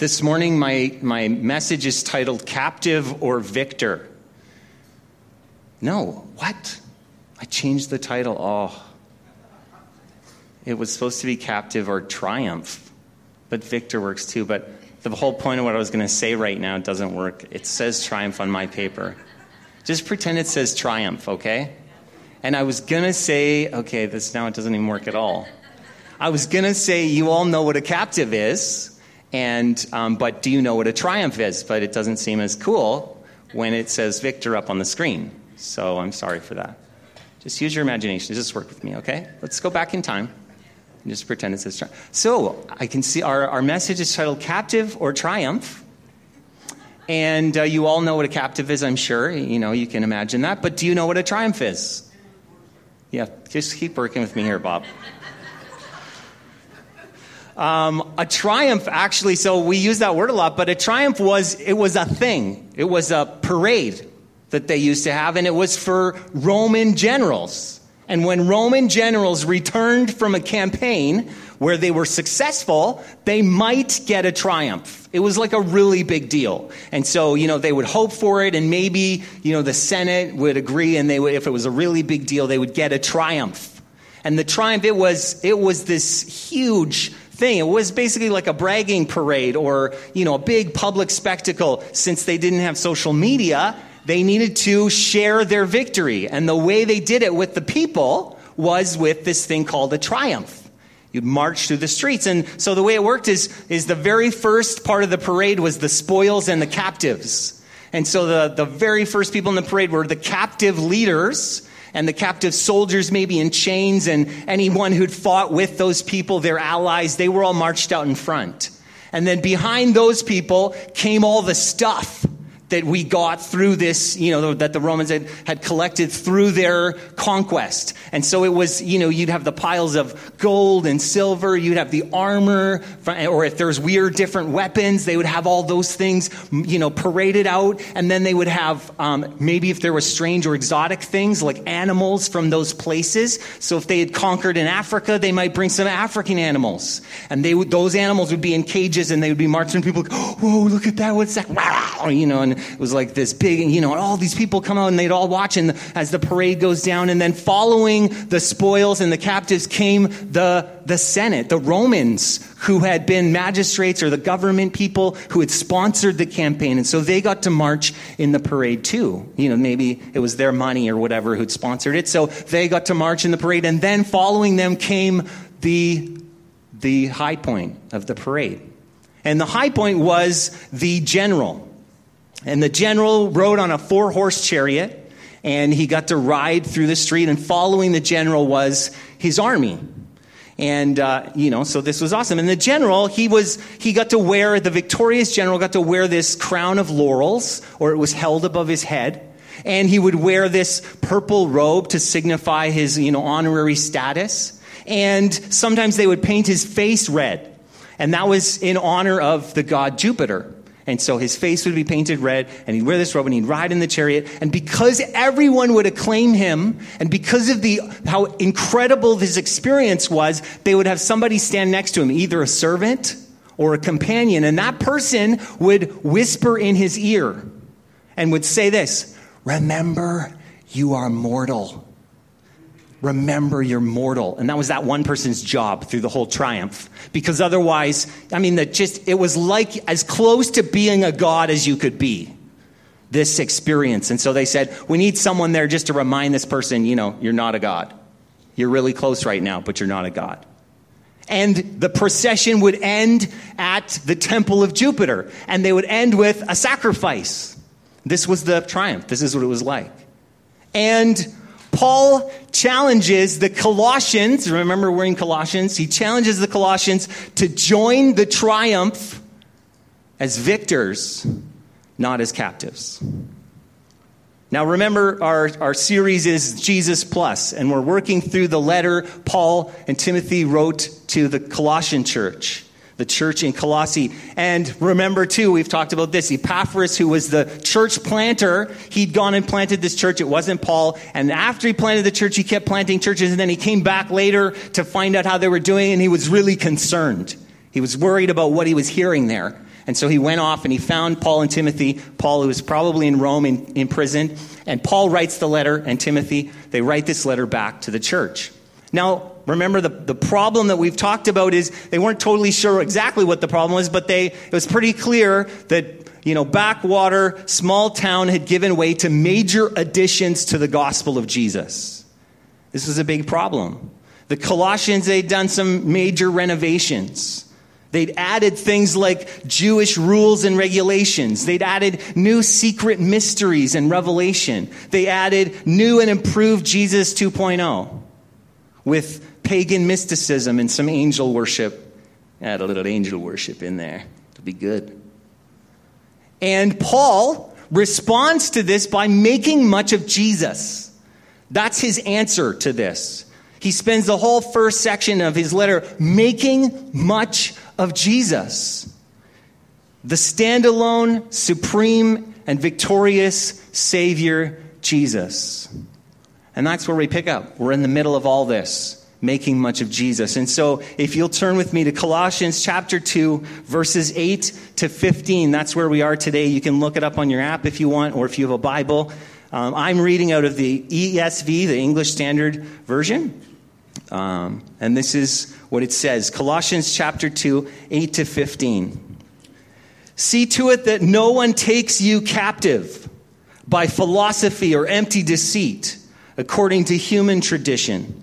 This morning, my, my message is titled Captive or Victor. No, what? I changed the title. Oh. It was supposed to be Captive or Triumph, but Victor works too. But the whole point of what I was going to say right now doesn't work. It says Triumph on my paper. Just pretend it says Triumph, okay? And I was going to say, okay, this now it doesn't even work at all. I was going to say, you all know what a captive is, and, um, but do you know what a triumph is? But it doesn't seem as cool when it says Victor up on the screen. So I'm sorry for that. Just use your imagination. Just work with me, okay? Let's go back in time. And just pretend it says triumph. So I can see our, our message is titled Captive or Triumph. And uh, you all know what a captive is, I'm sure. You know, you can imagine that. But do you know what a triumph is? Yeah, just keep working with me here, Bob. Um, a triumph, actually, so we use that word a lot, but a triumph was it was a thing. It was a parade that they used to have, and it was for Roman generals. And when Roman generals returned from a campaign where they were successful, they might get a triumph. It was like a really big deal. And so, you know, they would hope for it, and maybe, you know, the Senate would agree, and they would, if it was a really big deal, they would get a triumph. And the triumph, it was, it was this huge thing. It was basically like a bragging parade or, you know, a big public spectacle. Since they didn't have social media, they needed to share their victory. And the way they did it with the people was with this thing called a triumph. You'd march through the streets. And so the way it worked is, is the very first part of the parade was the spoils and the captives. And so the, the very first people in the parade were the captive leaders and the captive soldiers maybe in chains and anyone who'd fought with those people, their allies, they were all marched out in front. And then behind those people came all the stuff that we got through this, you know, that the Romans had, had collected through their conquest. And so it was, you know, you'd have the piles of gold and silver, you'd have the armor, or if there's weird different weapons, they would have all those things, you know, paraded out. And then they would have, um, maybe if there was strange or exotic things like animals from those places. So if they had conquered in Africa, they might bring some African animals. And they would, those animals would be in cages and they would be marching. People, like, whoa, look at that. What's that? You know, and was like this big, you know, and all these people come out and they'd all watch and as the parade goes down. And then following the spoils and the captives came the, the Senate, the Romans who had been magistrates or the government people who had sponsored the campaign. And so they got to march in the parade too. You know, maybe it was their money or whatever who'd sponsored it. So they got to march in the parade. And then following them came the, the high point of the parade. And the high point was the general. And the general rode on a four horse chariot, and he got to ride through the street, and following the general was his army. And, uh, you know, so this was awesome. And the general, he was, he got to wear, the victorious general got to wear this crown of laurels, or it was held above his head. And he would wear this purple robe to signify his, you know, honorary status. And sometimes they would paint his face red. And that was in honor of the god Jupiter. And so his face would be painted red, and he'd wear this robe, and he'd ride in the chariot. And because everyone would acclaim him, and because of the how incredible this experience was, they would have somebody stand next to him, either a servant or a companion, and that person would whisper in his ear and would say this Remember, you are mortal remember you're mortal. And that was that one person's job through the whole triumph. Because otherwise, I mean, that just, it was like as close to being a God as you could be. This experience. And so they said, we need someone there just to remind this person, you know, you're not a God. You're really close right now, but you're not a God. And the procession would end at the temple of Jupiter, and they would end with a sacrifice. This was the triumph. This is what it was like. And Paul challenges the Colossians, remember we're in Colossians, he challenges the Colossians to join the triumph as victors, not as captives. Now, remember, our, our series is Jesus Plus, and we're working through the letter Paul and Timothy wrote to the Colossian church the church in Colossae. And remember, too, we've talked about this. Epaphras, who was the church planter, he'd gone and planted this church. It wasn't Paul. And after he planted the church, he kept planting churches. And then he came back later to find out how they were doing, and he was really concerned. He was worried about what he was hearing there. And so he went off and he found Paul and Timothy. Paul, who was probably in Rome in, in prison. And Paul writes the letter, and Timothy, they write this letter back to the church. Now, remember the, the problem that we've talked about is they weren't totally sure exactly what the problem was, but they, it was pretty clear that, you know, backwater, small town had given way to major additions to the gospel of Jesus. This was a big problem. The Colossians, they'd done some major renovations. They'd added things like Jewish rules and regulations. They'd added new secret mysteries and revelation. They added new and improved Jesus 2.0 with pagan mysticism and some angel worship. Add a little angel worship in there. It'll be good. And Paul responds to this by making much of Jesus. That's his answer to this. He spends the whole first section of his letter making much of Jesus, the standalone, supreme, and victorious Savior, Jesus. And that's where we pick up. We're in the middle of all this, making much of Jesus. And so, if you'll turn with me to Colossians chapter 2, verses 8 to 15, that's where we are today. You can look it up on your app if you want, or if you have a Bible. Um, I'm reading out of the ESV, the English Standard Version. Um, and this is what it says Colossians chapter 2, 8 to 15. See to it that no one takes you captive by philosophy or empty deceit, according to human tradition,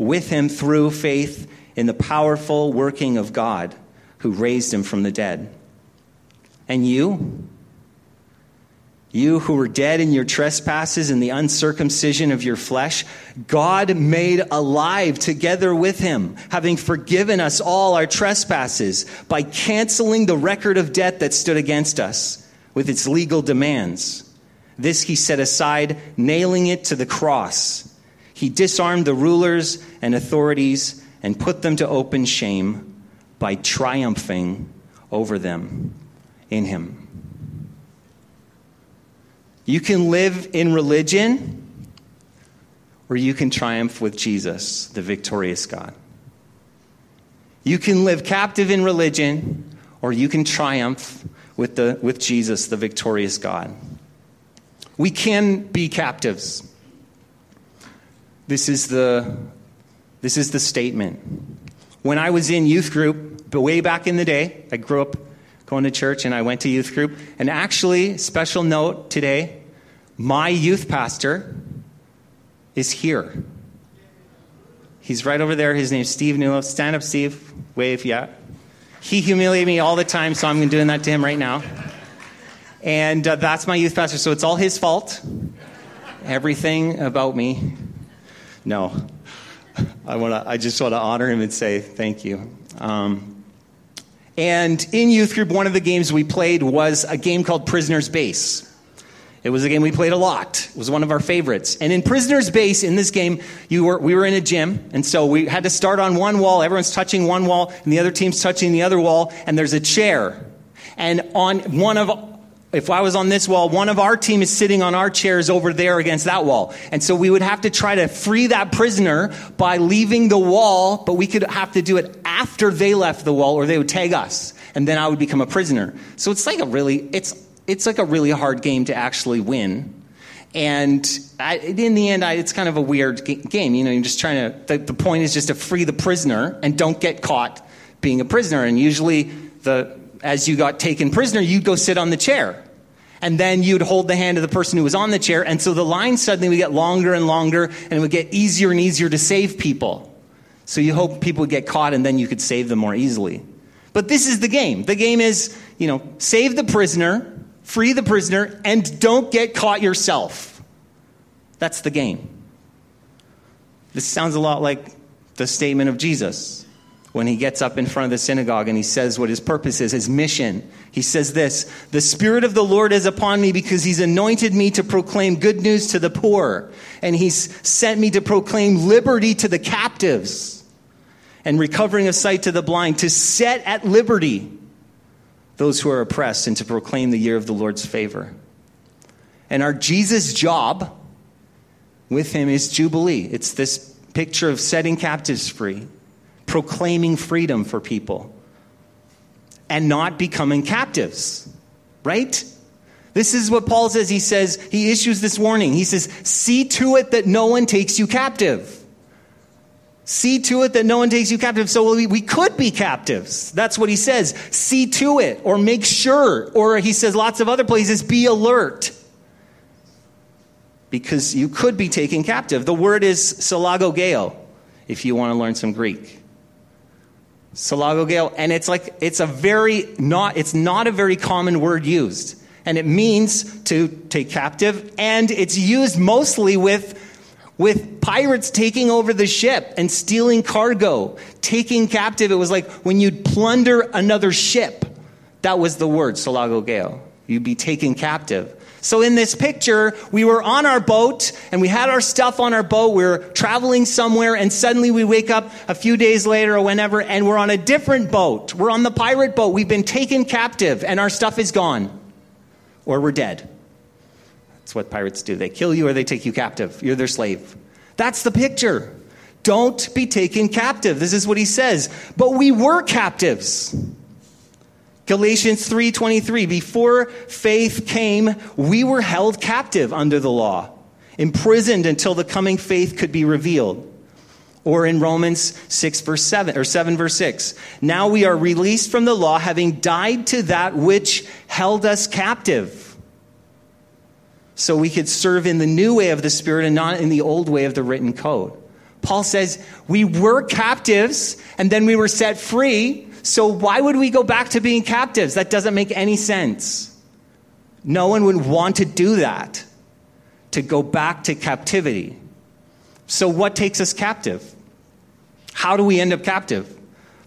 with him through faith in the powerful working of God who raised him from the dead. And you, you who were dead in your trespasses and the uncircumcision of your flesh, God made alive together with him, having forgiven us all our trespasses by canceling the record of debt that stood against us with its legal demands. This he set aside, nailing it to the cross. He disarmed the rulers and authorities and put them to open shame by triumphing over them in him. You can live in religion, or you can triumph with Jesus, the victorious God. You can live captive in religion, or you can triumph with, the, with Jesus, the victorious God. We can be captives. This is the, this is the statement. When I was in youth group, but way back in the day, I grew up going to church and I went to youth group. And actually, special note today, my youth pastor is here. He's right over there. His name's Steve Newell. Stand up, Steve. Wave, yeah. He humiliates me all the time, so I'm doing that to him right now. And uh, that's my youth pastor, so it's all his fault. Everything about me. No. I, wanna, I just want to honor him and say thank you. Um, and in youth group, one of the games we played was a game called Prisoner's Base. It was a game we played a lot. It was one of our favorites. And in Prisoner's Base, in this game, you were, we were in a gym. And so we had to start on one wall. Everyone's touching one wall, and the other team's touching the other wall. And there's a chair. And on one of, if I was on this wall, one of our team is sitting on our chairs over there against that wall. And so we would have to try to free that prisoner by leaving the wall, but we could have to do it after they left the wall or they would tag us. And then I would become a prisoner. So it's like a really, it's it's like a really hard game to actually win. And I, in the end, I, it's kind of a weird game. You know, you're just trying to, the, the point is just to free the prisoner and don't get caught being a prisoner. And usually, the, as you got taken prisoner, you'd go sit on the chair. And then you'd hold the hand of the person who was on the chair. And so the line suddenly would get longer and longer, and it would get easier and easier to save people. So you hope people would get caught, and then you could save them more easily. But this is the game. The game is, you know, save the prisoner, free the prisoner, and don't get caught yourself. That's the game. This sounds a lot like the statement of Jesus. When he gets up in front of the synagogue and he says what his purpose is, his mission. He says this The Spirit of the Lord is upon me because he's anointed me to proclaim good news to the poor, and he's sent me to proclaim liberty to the captives and recovering of sight to the blind, to set at liberty those who are oppressed, and to proclaim the year of the Lord's favor. And our Jesus' job with him is Jubilee. It's this picture of setting captives free proclaiming freedom for people and not becoming captives, right? This is what Paul says. He says, he issues this warning. He says, see to it that no one takes you captive. See to it that no one takes you captive. So we, could be captives. That's what he says. See to it, or make sure, or he says lots of other places, be alert. Because you could be taken captive. The word is salagogeo, if you want to learn some Greek. Salagogeo, and it's like it's a very not it's not a very common word used. And it means to take captive, and it's used mostly with with pirates taking over the ship and stealing cargo, taking captive. It was like when you'd plunder another ship. That was the word, Salagogeo. You'd be taken captive. So in this picture, we were on our boat and we had our stuff on our boat. We were traveling somewhere and suddenly we wake up a few days later or whenever and we're on a different boat. We're on the pirate boat. We've been taken captive and our stuff is gone or we're dead. That's what pirates do. They kill you or they take you captive. You're their slave. That's the picture. Don't be taken captive. This is what he says. But we were captives. Galatians 3:23 Before faith came, we were held captive under the law, imprisoned until the coming faith could be revealed. Or in Romans 6 verse 7 or 7 verse 6. Now we are released from the law having died to that which held us captive. So we could serve in the new way of the spirit and not in the old way of the written code. Paul says we were captives and then we were set free so why would we go back to being captives? That doesn't make any sense. No one would want to do that, to go back to captivity. So what takes us captive? How do we end up captive?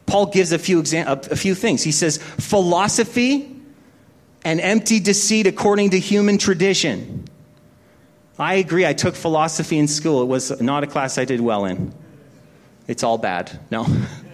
Paul gives a few, exam- a few things. He says, philosophy and empty deceit according to human tradition. I agree. I took philosophy in school. It was not a class I did well in. It's all bad. No.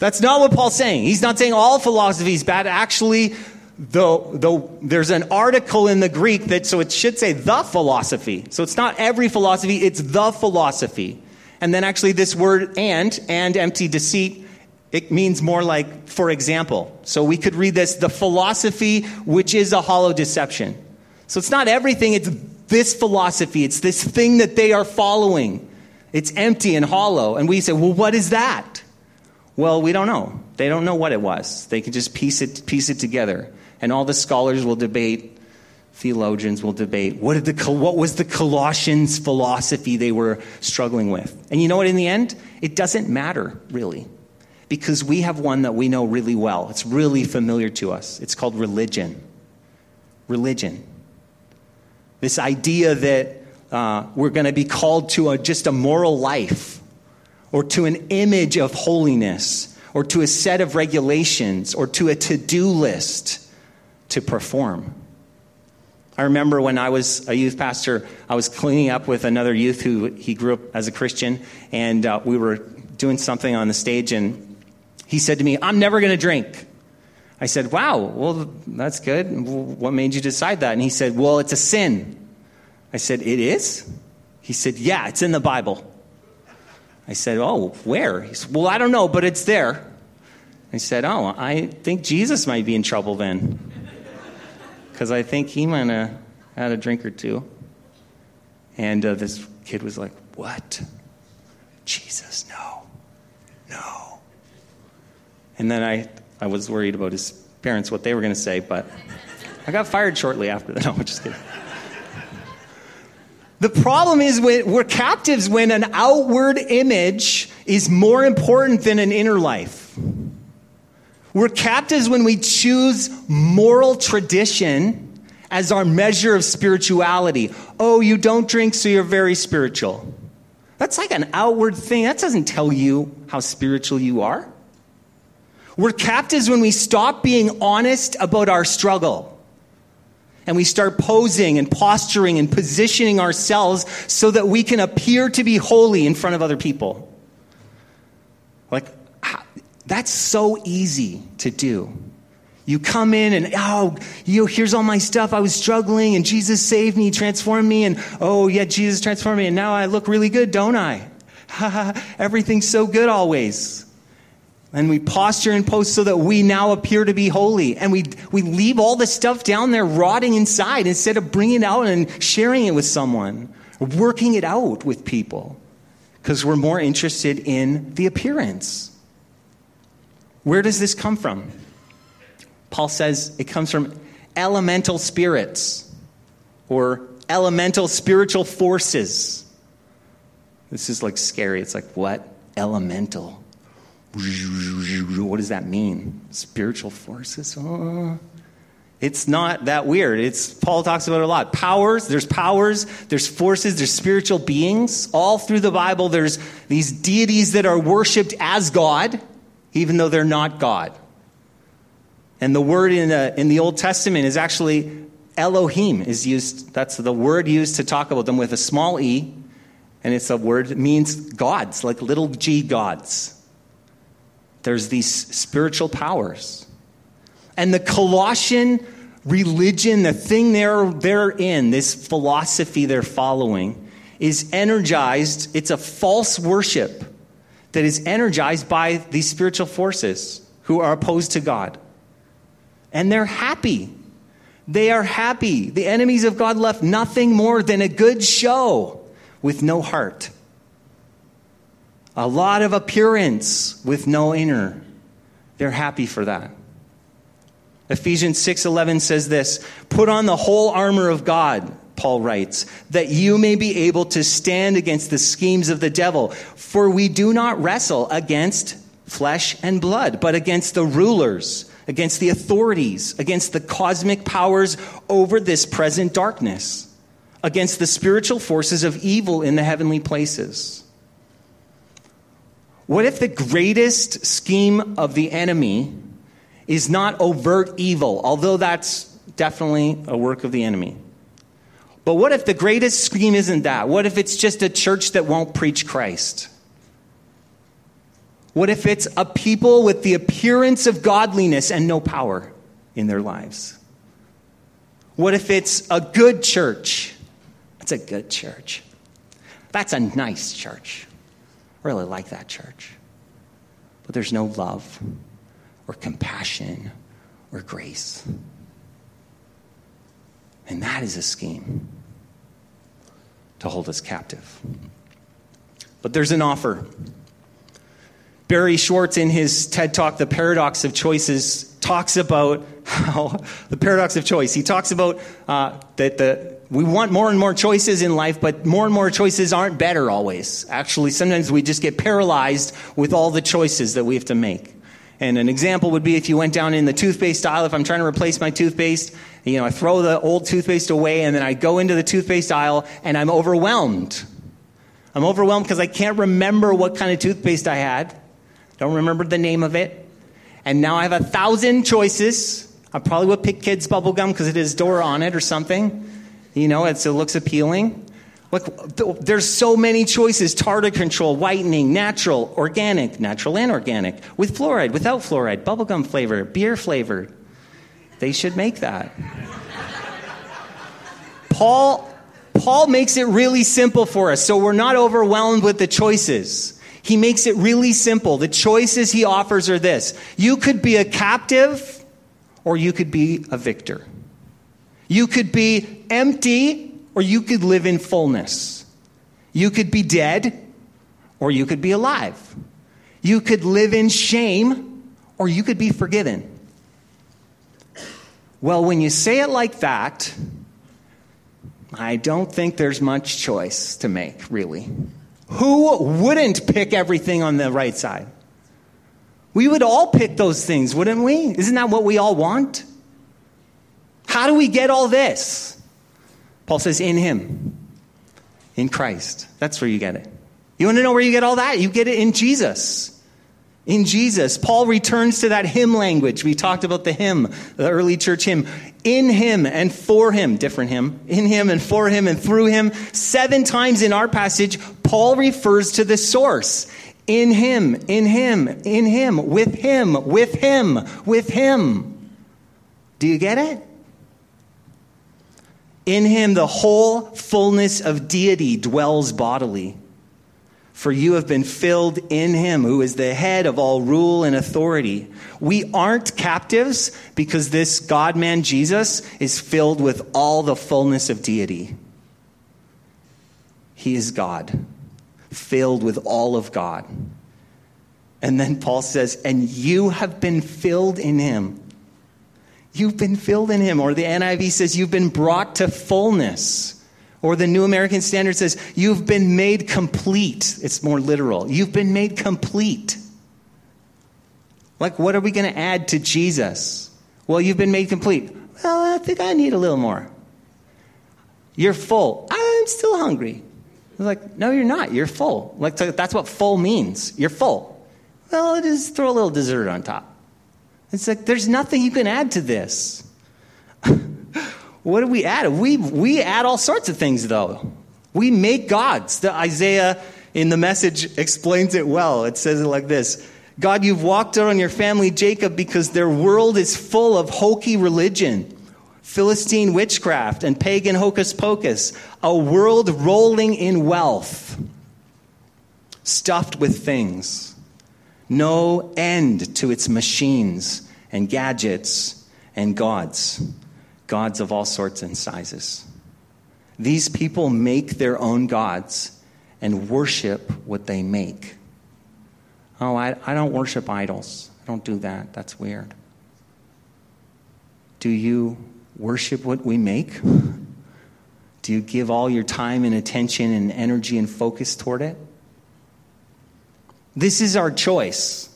That's not what Paul's saying. He's not saying all philosophy is bad. Actually, though, though there's an article in the Greek that, so it should say the philosophy. So it's not every philosophy, it's the philosophy. And then actually this word and, and empty deceit, it means more like, for example. So we could read this, the philosophy which is a hollow deception. So it's not everything, it's this philosophy, it's this thing that they are following. It's empty and hollow. And we say, well, what is that? Well, we don't know. They don't know what it was. They can just piece it, piece it together. And all the scholars will debate, theologians will debate, what, did the, what was the Colossians philosophy they were struggling with? And you know what, in the end? It doesn't matter, really. Because we have one that we know really well. It's really familiar to us. It's called religion. Religion. This idea that uh, we're going to be called to a, just a moral life or to an image of holiness or to a set of regulations or to a to do list to perform. I remember when I was a youth pastor, I was cleaning up with another youth who he grew up as a Christian, and uh, we were doing something on the stage, and he said to me, I'm never going to drink. I said, Wow, well, that's good. What made you decide that? And he said, Well, it's a sin. I said, It is? He said, Yeah, it's in the Bible. I said, Oh, where? He said, Well, I don't know, but it's there. I said, Oh, I think Jesus might be in trouble then. Because I think he might have had a drink or two. And uh, this kid was like, What? Jesus, no. No. And then I, I was worried about his parents, what they were going to say, but I got fired shortly after that. No, I'm just kidding. The problem is we're captives when an outward image is more important than an inner life. We're captives when we choose moral tradition as our measure of spirituality. Oh, you don't drink, so you're very spiritual. That's like an outward thing. That doesn't tell you how spiritual you are. We're captives when we stop being honest about our struggle. And we start posing and posturing and positioning ourselves so that we can appear to be holy in front of other people. Like, that's so easy to do. You come in and, oh, you here's all my stuff. I was struggling and Jesus saved me, transformed me. And oh, yeah, Jesus transformed me. And now I look really good, don't I? Everything's so good always. And we posture and post so that we now appear to be holy. And we, we leave all the stuff down there rotting inside instead of bringing it out and sharing it with someone, working it out with people, because we're more interested in the appearance. Where does this come from? Paul says it comes from elemental spirits or elemental spiritual forces. This is like scary. It's like, what? Elemental. What does that mean? Spiritual forces? Oh. It's not that weird. It's Paul talks about it a lot. Powers, there's powers, there's forces, there's spiritual beings. All through the Bible, there's these deities that are worshiped as God, even though they're not God. And the word in the, in the Old Testament is actually Elohim is used. That's the word used to talk about them with a small e, and it's a word that means gods, like little g gods. There's these spiritual powers. And the Colossian religion, the thing they're, they're in, this philosophy they're following, is energized. It's a false worship that is energized by these spiritual forces who are opposed to God. And they're happy. They are happy. The enemies of God left nothing more than a good show with no heart. A lot of appearance with no inner. They're happy for that. Ephesians 6:11 says this, "Put on the whole armor of God." Paul writes, that you may be able to stand against the schemes of the devil. For we do not wrestle against flesh and blood, but against the rulers, against the authorities, against the cosmic powers over this present darkness, against the spiritual forces of evil in the heavenly places. What if the greatest scheme of the enemy is not overt evil, although that's definitely a work of the enemy? But what if the greatest scheme isn't that? What if it's just a church that won't preach Christ? What if it's a people with the appearance of godliness and no power in their lives? What if it's a good church? That's a good church. That's a nice church. Really like that church. But there's no love or compassion or grace. And that is a scheme to hold us captive. But there's an offer. Barry Schwartz, in his TED Talk, The Paradox of Choices, talks about how the paradox of choice. He talks about uh, that the we want more and more choices in life, but more and more choices aren't better always. Actually, sometimes we just get paralyzed with all the choices that we have to make. And an example would be if you went down in the toothpaste aisle, if I'm trying to replace my toothpaste, you know, I throw the old toothpaste away and then I go into the toothpaste aisle and I'm overwhelmed. I'm overwhelmed because I can't remember what kind of toothpaste I had. Don't remember the name of it. And now I have a thousand choices. I probably would pick kids bubblegum because it has Dora on it or something. You know, it looks appealing. Look, there's so many choices tartar control, whitening, natural, organic, natural and organic, with fluoride, without fluoride, bubblegum flavor, beer flavored. They should make that. Paul, Paul makes it really simple for us so we're not overwhelmed with the choices. He makes it really simple. The choices he offers are this you could be a captive or you could be a victor. You could be empty or you could live in fullness. You could be dead or you could be alive. You could live in shame or you could be forgiven. Well, when you say it like that, I don't think there's much choice to make, really. Who wouldn't pick everything on the right side? We would all pick those things, wouldn't we? Isn't that what we all want? How do we get all this? Paul says, in Him, in Christ. That's where you get it. You want to know where you get all that? You get it in Jesus. In Jesus. Paul returns to that hymn language. We talked about the hymn, the early church hymn. In him and for him, different hymn. In him and for him and through him. Seven times in our passage, Paul refers to the source. In him, in him, in him, with him, with him, with him. Do you get it? In him, the whole fullness of deity dwells bodily. For you have been filled in him, who is the head of all rule and authority. We aren't captives because this God man Jesus is filled with all the fullness of deity. He is God, filled with all of God. And then Paul says, And you have been filled in him. You've been filled in him. Or the NIV says, You've been brought to fullness. Or the New American Standard says, You've been made complete. It's more literal. You've been made complete. Like, what are we going to add to Jesus? Well, you've been made complete. Well, I think I need a little more. You're full. I'm still hungry. It's like, no, you're not. You're full. Like, that's what full means. You're full. Well, just throw a little dessert on top. It's like, there's nothing you can add to this. What do we add? We, we add all sorts of things, though. We make gods. The Isaiah in the message explains it well. It says it like this God, you've walked out on your family, Jacob, because their world is full of hokey religion, Philistine witchcraft, and pagan hocus pocus, a world rolling in wealth, stuffed with things, no end to its machines and gadgets and gods gods of all sorts and sizes. These people make their own gods and worship what they make. Oh, I, I don't worship idols. I don't do that. That's weird. Do you worship what we make? Do you give all your time and attention and energy and focus toward it? This is our choice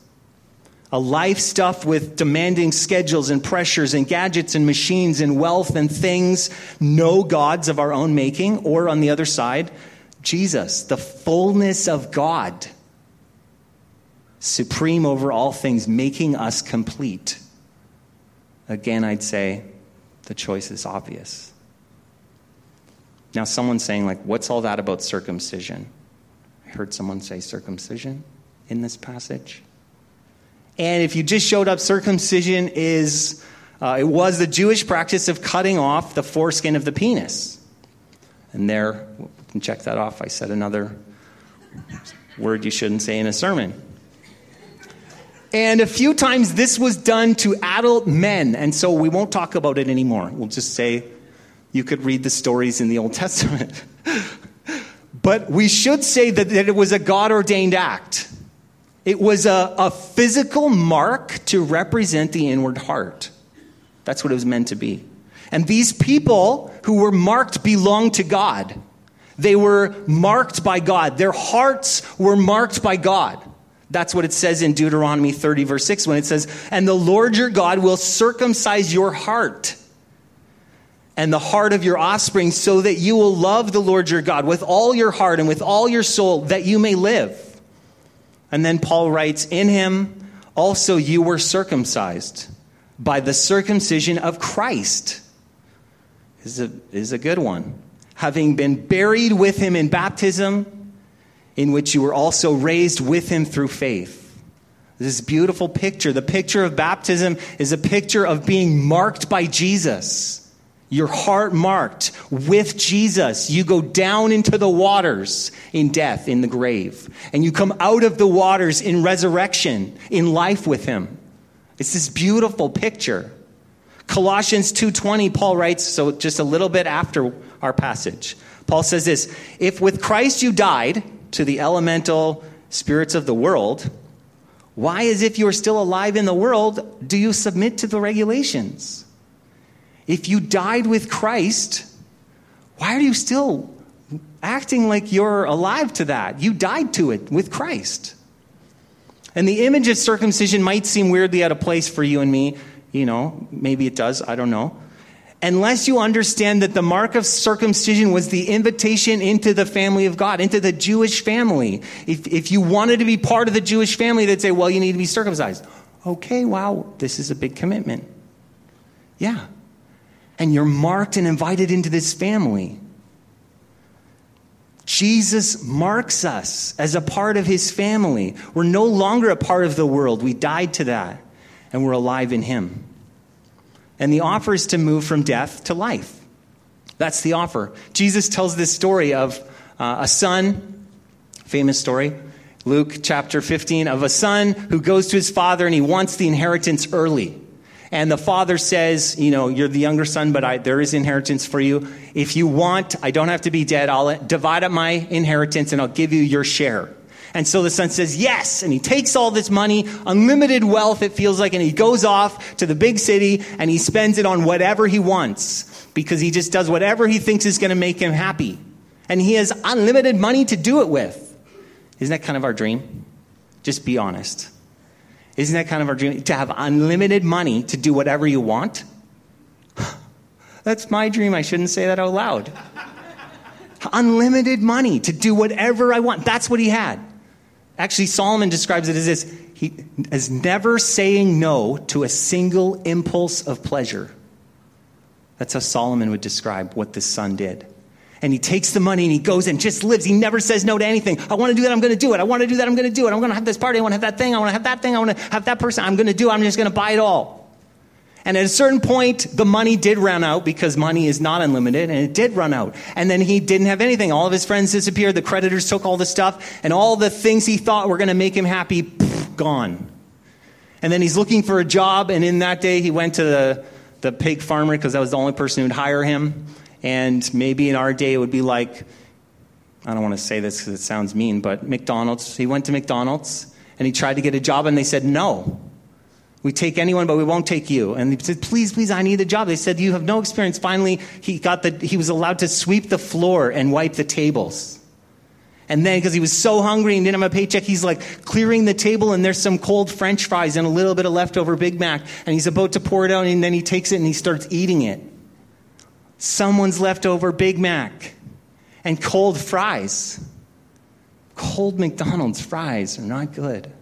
a life stuffed with demanding schedules and pressures and gadgets and machines and wealth and things, no gods of our own making, or on the other side, Jesus, the fullness of God, supreme over all things, making us complete. Again, I'd say the choice is obvious. Now, someone's saying, like, what's all that about circumcision? I heard someone say circumcision in this passage. And if you just showed up, circumcision is, uh, it was the Jewish practice of cutting off the foreskin of the penis. And there, can check that off. I said another word you shouldn't say in a sermon. And a few times this was done to adult men, and so we won't talk about it anymore. We'll just say you could read the stories in the Old Testament. but we should say that, that it was a God ordained act. It was a, a physical mark to represent the inward heart. That's what it was meant to be. And these people who were marked belonged to God. They were marked by God. Their hearts were marked by God. That's what it says in Deuteronomy 30, verse 6, when it says, And the Lord your God will circumcise your heart and the heart of your offspring, so that you will love the Lord your God with all your heart and with all your soul, that you may live. And then Paul writes, In him also you were circumcised by the circumcision of Christ. This is a, is a good one. Having been buried with him in baptism, in which you were also raised with him through faith. This beautiful picture. The picture of baptism is a picture of being marked by Jesus your heart marked with Jesus. You go down into the waters in death, in the grave, and you come out of the waters in resurrection, in life with him. It's this beautiful picture. Colossians 2:20 Paul writes so just a little bit after our passage. Paul says this, if with Christ you died to the elemental spirits of the world, why as if you are still alive in the world do you submit to the regulations? If you died with Christ, why are you still acting like you're alive to that? You died to it with Christ. And the image of circumcision might seem weirdly out of place for you and me. You know, maybe it does, I don't know. unless you understand that the mark of circumcision was the invitation into the family of God, into the Jewish family. If, if you wanted to be part of the Jewish family, they'd say, well, you need to be circumcised. Okay, wow, this is a big commitment. Yeah. And you're marked and invited into this family. Jesus marks us as a part of his family. We're no longer a part of the world. We died to that, and we're alive in him. And the offer is to move from death to life. That's the offer. Jesus tells this story of uh, a son, famous story, Luke chapter 15, of a son who goes to his father and he wants the inheritance early. And the father says, You know, you're the younger son, but I, there is inheritance for you. If you want, I don't have to be dead. I'll uh, divide up my inheritance and I'll give you your share. And so the son says, Yes. And he takes all this money, unlimited wealth, it feels like, and he goes off to the big city and he spends it on whatever he wants because he just does whatever he thinks is going to make him happy. And he has unlimited money to do it with. Isn't that kind of our dream? Just be honest. Isn't that kind of our dream? To have unlimited money to do whatever you want? That's my dream. I shouldn't say that out loud. unlimited money to do whatever I want. That's what he had. Actually, Solomon describes it as this he, as never saying no to a single impulse of pleasure. That's how Solomon would describe what this son did and he takes the money and he goes and just lives. He never says no to anything. I want to do that, I'm going to do it. I want to do that, I'm going to do it. I'm going to have this party, I want to have that thing, I want to have that thing, I want to have that person. I'm going to do it, I'm just going to buy it all. And at a certain point, the money did run out because money is not unlimited, and it did run out. And then he didn't have anything. All of his friends disappeared, the creditors took all the stuff, and all the things he thought were going to make him happy, poof, gone. And then he's looking for a job, and in that day, he went to the, the pig farmer because that was the only person who'd hire him. And maybe in our day it would be like, I don't want to say this because it sounds mean, but McDonald's. He went to McDonald's and he tried to get a job and they said, no. We take anyone, but we won't take you. And he said, please, please, I need a job. They said, you have no experience. Finally, he got the, he was allowed to sweep the floor and wipe the tables. And then, because he was so hungry and didn't have a paycheck, he's like clearing the table, and there's some cold french fries and a little bit of leftover Big Mac. And he's about to pour it out, and then he takes it and he starts eating it someone's leftover Big Mac and cold fries. Cold McDonald's fries are not good.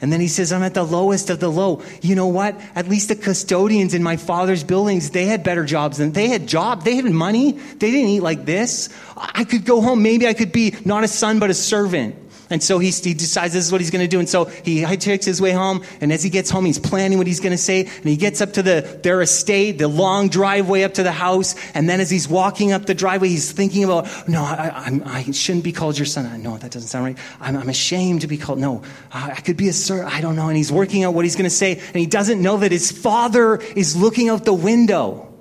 And then he says, I'm at the lowest of the low. You know what? At least the custodians in my father's buildings, they had better jobs than they had jobs. They had money. They didn't eat like this. I could go home. Maybe I could be not a son, but a servant. And so he, he decides this is what he's going to do. And so he takes his way home. And as he gets home, he's planning what he's going to say. And he gets up to the, their estate, the long driveway up to the house. And then as he's walking up the driveway, he's thinking about, no, I, I, I shouldn't be called your son. No, that doesn't sound right. I'm, I'm ashamed to be called. No, I could be a sir. I don't know. And he's working out what he's going to say. And he doesn't know that his father is looking out the window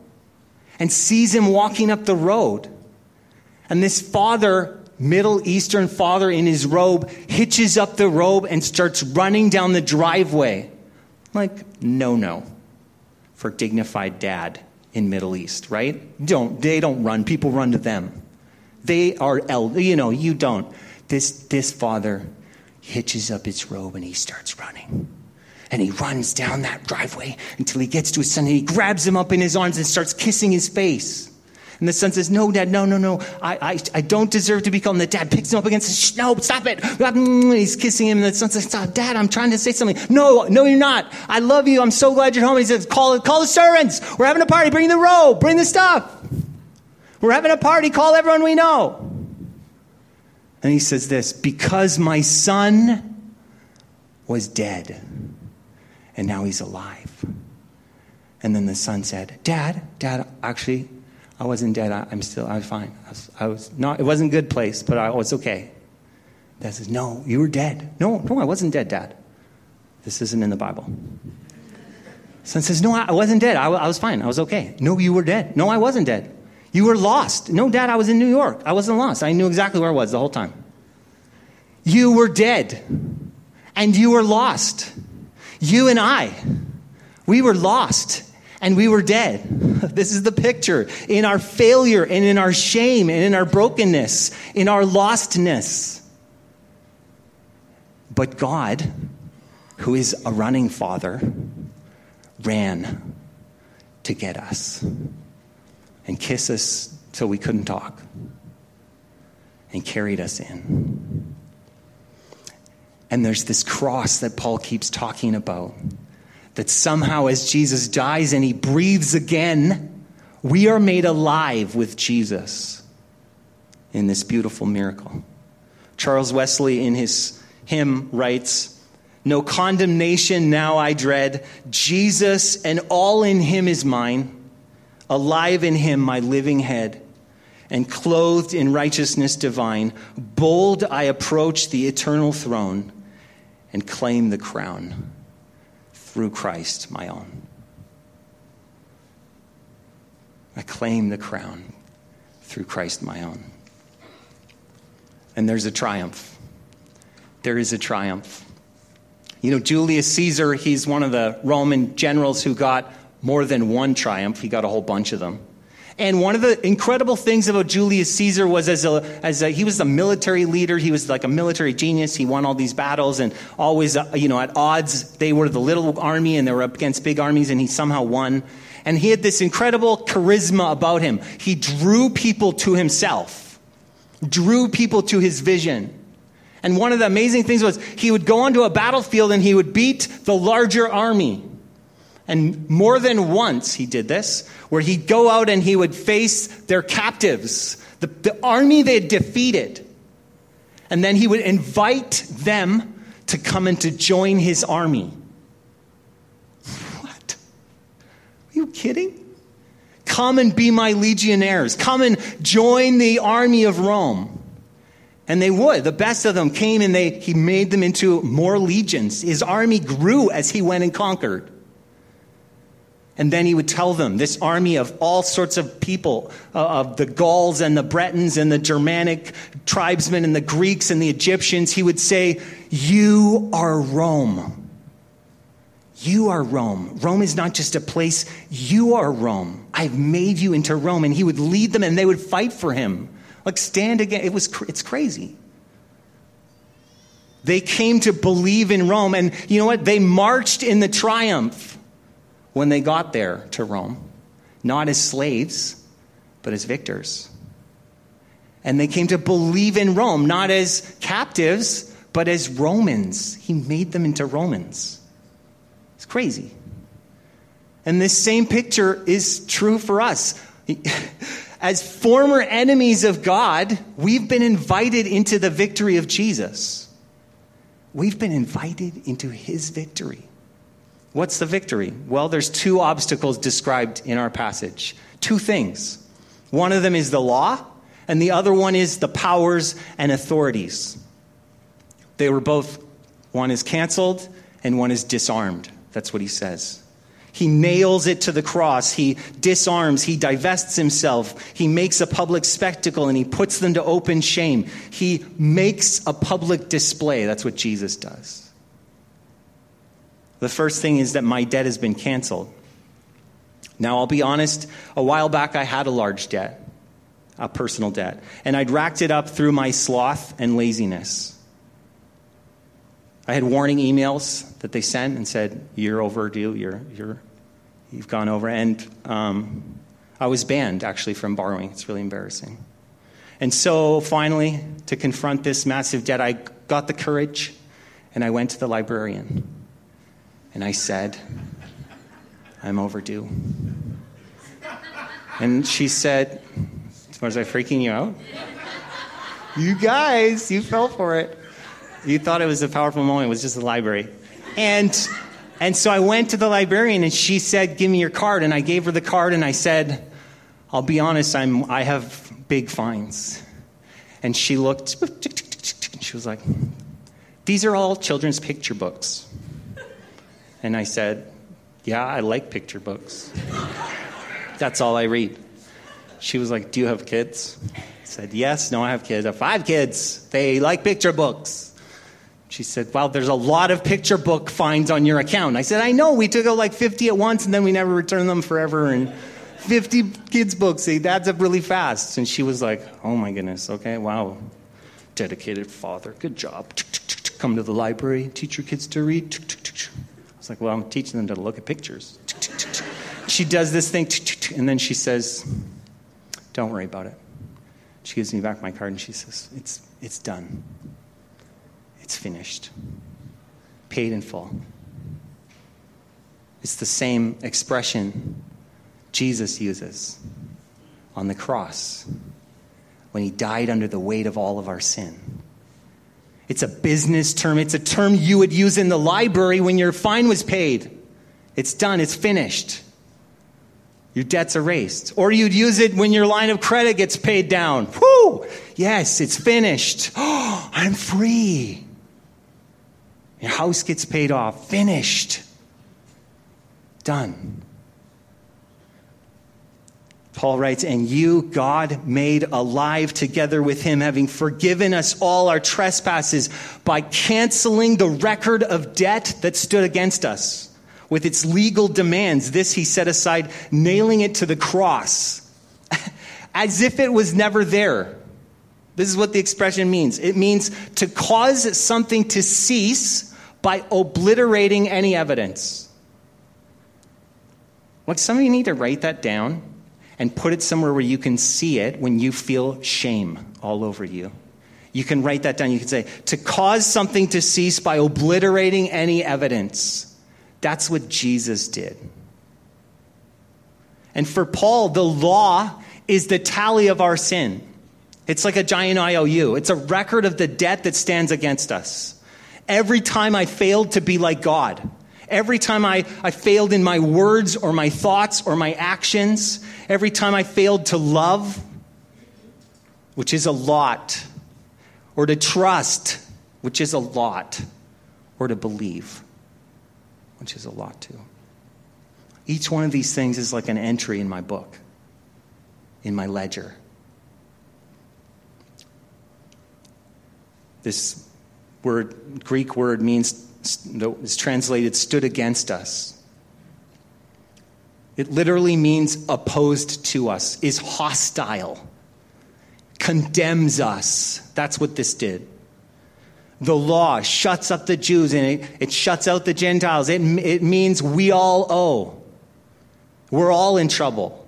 and sees him walking up the road. And this father Middle Eastern father in his robe hitches up the robe and starts running down the driveway. Like, no, no, for dignified dad in Middle East, right? Don't they don't run? People run to them. They are el- you know, you don't. This this father hitches up his robe and he starts running. And he runs down that driveway until he gets to his son and he grabs him up in his arms and starts kissing his face. And the son says, No, dad, no, no, no. I, I, I don't deserve to be called. And the dad picks him up against Shh, no, stop it. He's kissing him. And the son says, Dad, I'm trying to say something. No, no, you're not. I love you. I'm so glad you're home. He says, Call, call the servants. We're having a party. Bring the robe. Bring the stuff. We're having a party. Call everyone we know. And he says this because my son was dead and now he's alive. And then the son said, Dad, Dad, actually, I wasn't dead. I, am still, I was fine. I was, I was, not, it wasn't a good place, but I oh, was okay. Dad says, No, you were dead. No, no, I wasn't dead, Dad. This isn't in the Bible. Son says, No, I wasn't dead. I, I was fine. I was okay. No, you were dead. No, I wasn't dead. You were lost. No, Dad, I was in New York. I wasn't lost. I knew exactly where I was the whole time. You were dead. And you were lost. You and I, we were lost and we were dead. This is the picture. In our failure and in our shame and in our brokenness, in our lostness. But God, who is a running father, ran to get us and kiss us till we couldn't talk and carried us in. And there's this cross that Paul keeps talking about that somehow, as Jesus dies and he breathes again, we are made alive with Jesus in this beautiful miracle. Charles Wesley, in his hymn, writes, No condemnation now I dread. Jesus and all in him is mine. Alive in him, my living head. And clothed in righteousness divine, bold I approach the eternal throne and claim the crown through Christ, my own. I claim the crown through Christ, my own. And there's a triumph. There is a triumph. You know, Julius Caesar, he's one of the Roman generals who got more than one triumph, he got a whole bunch of them. And one of the incredible things about Julius Caesar was as a, as a, he was a military leader. He was like a military genius. He won all these battles and always, uh, you know, at odds, they were the little army and they were up against big armies and he somehow won. And he had this incredible charisma about him. He drew people to himself, drew people to his vision. And one of the amazing things was he would go onto a battlefield and he would beat the larger army. And more than once he did this, where he'd go out and he would face their captives, the, the army they had defeated. And then he would invite them to come and to join his army. What? Are you kidding? Come and be my legionnaires. Come and join the army of Rome. And they would. The best of them came and they, he made them into more legions. His army grew as he went and conquered. And then he would tell them, this army of all sorts of people, uh, of the Gauls and the Bretons and the Germanic tribesmen and the Greeks and the Egyptians, he would say, You are Rome. You are Rome. Rome is not just a place, you are Rome. I've made you into Rome. And he would lead them and they would fight for him. Like stand again. It was, it's crazy. They came to believe in Rome. And you know what? They marched in the triumph when they got there to Rome, not as slaves, but as victors. And they came to believe in Rome, not as captives, but as Romans. He made them into Romans. It's crazy. And this same picture is true for us. As former enemies of God, we've been invited into the victory of Jesus. We've been invited into his victory. What's the victory? Well, there's two obstacles described in our passage. Two things. One of them is the law, and the other one is the powers and authorities. They were both, one is canceled and one is disarmed. That's what he says. He nails it to the cross. He disarms. He divests himself. He makes a public spectacle and he puts them to open shame. He makes a public display. That's what Jesus does. The first thing is that my debt has been canceled. Now, I'll be honest, a while back I had a large debt, a personal debt, and I'd racked it up through my sloth and laziness. I had warning emails that they sent and said, You're overdue, you're, you're, you've gone over. And um, I was banned actually from borrowing. It's really embarrassing. And so finally, to confront this massive debt, I got the courage and I went to the librarian. And I said, I'm overdue. And she said, Was I freaking you out? You guys, you fell for it. You thought it was a powerful moment. It was just the library. And, and so I went to the librarian and she said, Give me your card. And I gave her the card and I said, I'll be honest, I'm, I have big fines. And she looked, she was like, These are all children's picture books. And I said, Yeah, I like picture books. That's all I read. She was like, Do you have kids? I said, Yes, no, I have kids. I have five kids. They like picture books. She said, Well, there's a lot of picture book fines on your account. I said, I know. We took out like 50 at once and then we never returned them forever. And 50 kids' books, they adds up really fast. And she was like, Oh my goodness, okay, wow. Dedicated father, good job. Come to the library, teach your kids to read. I was like, well, I'm teaching them to look at pictures. she does this thing, and then she says, Don't worry about it. She gives me back my card and she says, It's, it's done. It's finished. Paid in full. It's the same expression Jesus uses on the cross when he died under the weight of all of our sin. It's a business term, it's a term you would use in the library when your fine was paid. It's done, it's finished. Your debt's erased. Or you'd use it when your line of credit gets paid down. Whoo! Yes, it's finished. Oh, I'm free. Your house gets paid off. Finished. Done. Paul writes, And you, God, made alive together with him, having forgiven us all our trespasses by canceling the record of debt that stood against us with its legal demands. This he set aside, nailing it to the cross as if it was never there. This is what the expression means it means to cause something to cease by obliterating any evidence. Like, some of you need to write that down and put it somewhere where you can see it when you feel shame all over you. You can write that down. You can say, to cause something to cease by obliterating any evidence. That's what Jesus did. And for Paul, the law is the tally of our sin. It's like a giant IOU, it's a record of the debt that stands against us. Every time I failed to be like God, every time I, I failed in my words or my thoughts or my actions, every time I failed to love, which is a lot, or to trust, which is a lot, or to believe which is a lot too. Each one of these things is like an entry in my book, in my ledger. This word, Greek word, means, is translated stood against us. It literally means opposed to us, is hostile, condemns us. That's what this did the law shuts up the Jews and it, it shuts out the Gentiles. It, it means we all owe. We're all in trouble.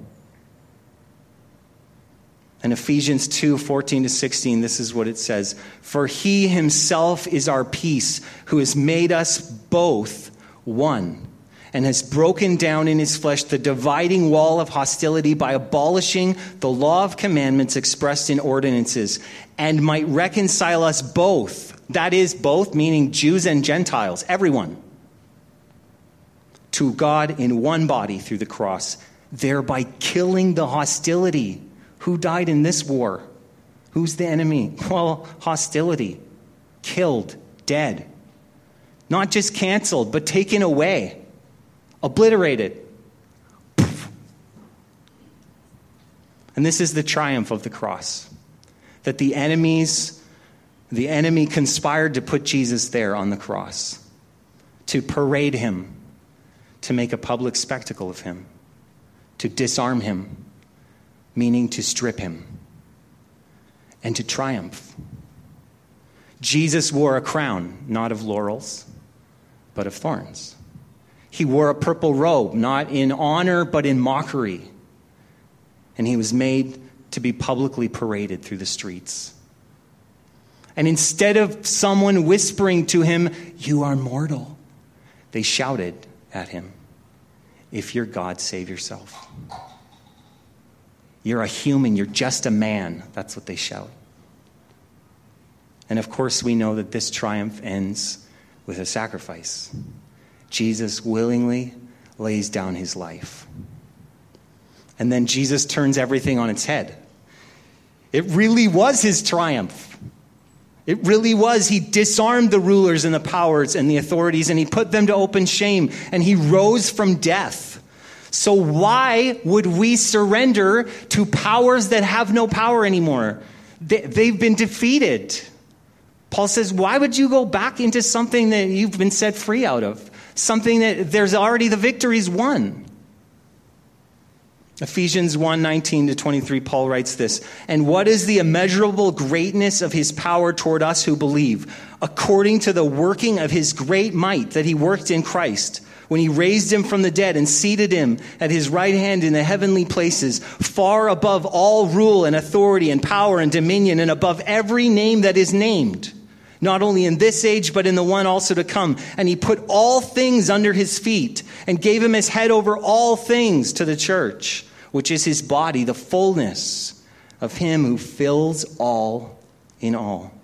In Ephesians 2 14 to 16, this is what it says For he himself is our peace, who has made us both one, and has broken down in his flesh the dividing wall of hostility by abolishing the law of commandments expressed in ordinances, and might reconcile us both that is, both, meaning Jews and Gentiles, everyone, to God in one body through the cross, thereby killing the hostility. Who died in this war? Who's the enemy? Well, hostility. Killed, dead. Not just canceled, but taken away, obliterated. And this is the triumph of the cross that the enemies the enemy conspired to put Jesus there on the cross, to parade him, to make a public spectacle of him, to disarm him, meaning to strip him, and to triumph. Jesus wore a crown, not of laurels, but of thorns. He wore a purple robe, not in honor, but in mockery. And he was made to be publicly paraded through the streets. And instead of someone whispering to him, You are mortal, they shouted at him, If you're God, save yourself. You're a human, you're just a man. That's what they shout. And of course, we know that this triumph ends with a sacrifice. Jesus willingly lays down his life. And then Jesus turns everything on its head. It really was his triumph. It really was. He disarmed the rulers and the powers and the authorities and he put them to open shame and he rose from death. So, why would we surrender to powers that have no power anymore? They, have been defeated. Paul says, Why would you go back into something that you've been set free out of? Something that there's already the victories won. Ephesians 1 19 to 23, Paul writes this And what is the immeasurable greatness of his power toward us who believe, according to the working of his great might that he worked in Christ, when he raised him from the dead and seated him at his right hand in the heavenly places, far above all rule and authority and power and dominion, and above every name that is named, not only in this age, but in the one also to come. And he put all things under his feet and gave him his head over all things to the church, which is his body, the fullness of him who fills all in all.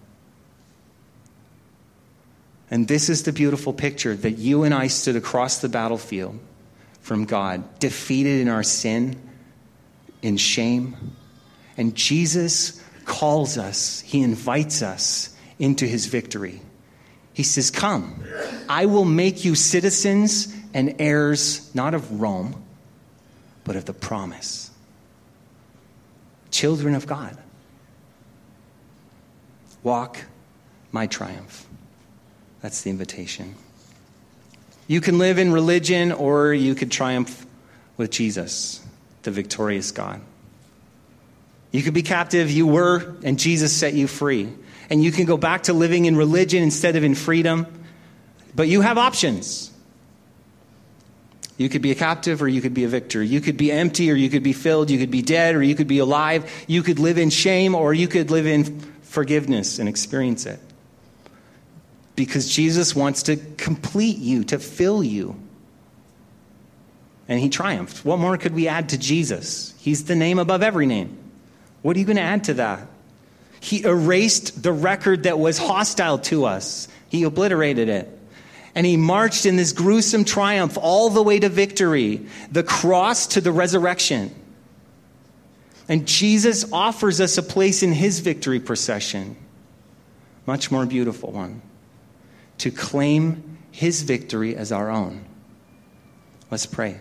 And this is the beautiful picture that you and I stood across the battlefield from God, defeated in our sin, in shame. And Jesus calls us, He invites us into His victory. He says, Come, I will make you citizens and heirs, not of Rome, but of the promise. Children of God. Walk my triumph. That's the invitation. You can live in religion or you could triumph with Jesus, the victorious God. You could be captive, you were, and Jesus set you free. And you can go back to living in religion instead of in freedom, but you have options. You could be a captive or you could be a victor. You could be empty or you could be filled. You could be dead or you could be alive. You could live in shame or you could live in forgiveness and experience it because Jesus wants to complete you, to fill you. And he triumphed. What more could we add to Jesus? He's the name above every name. What are you going to add to that? He erased the record that was hostile to us, he obliterated it. And he marched in this gruesome triumph all the way to victory, the cross to the resurrection. And Jesus offers us a place in his victory procession, much more beautiful one to claim his victory as our own. Let's pray.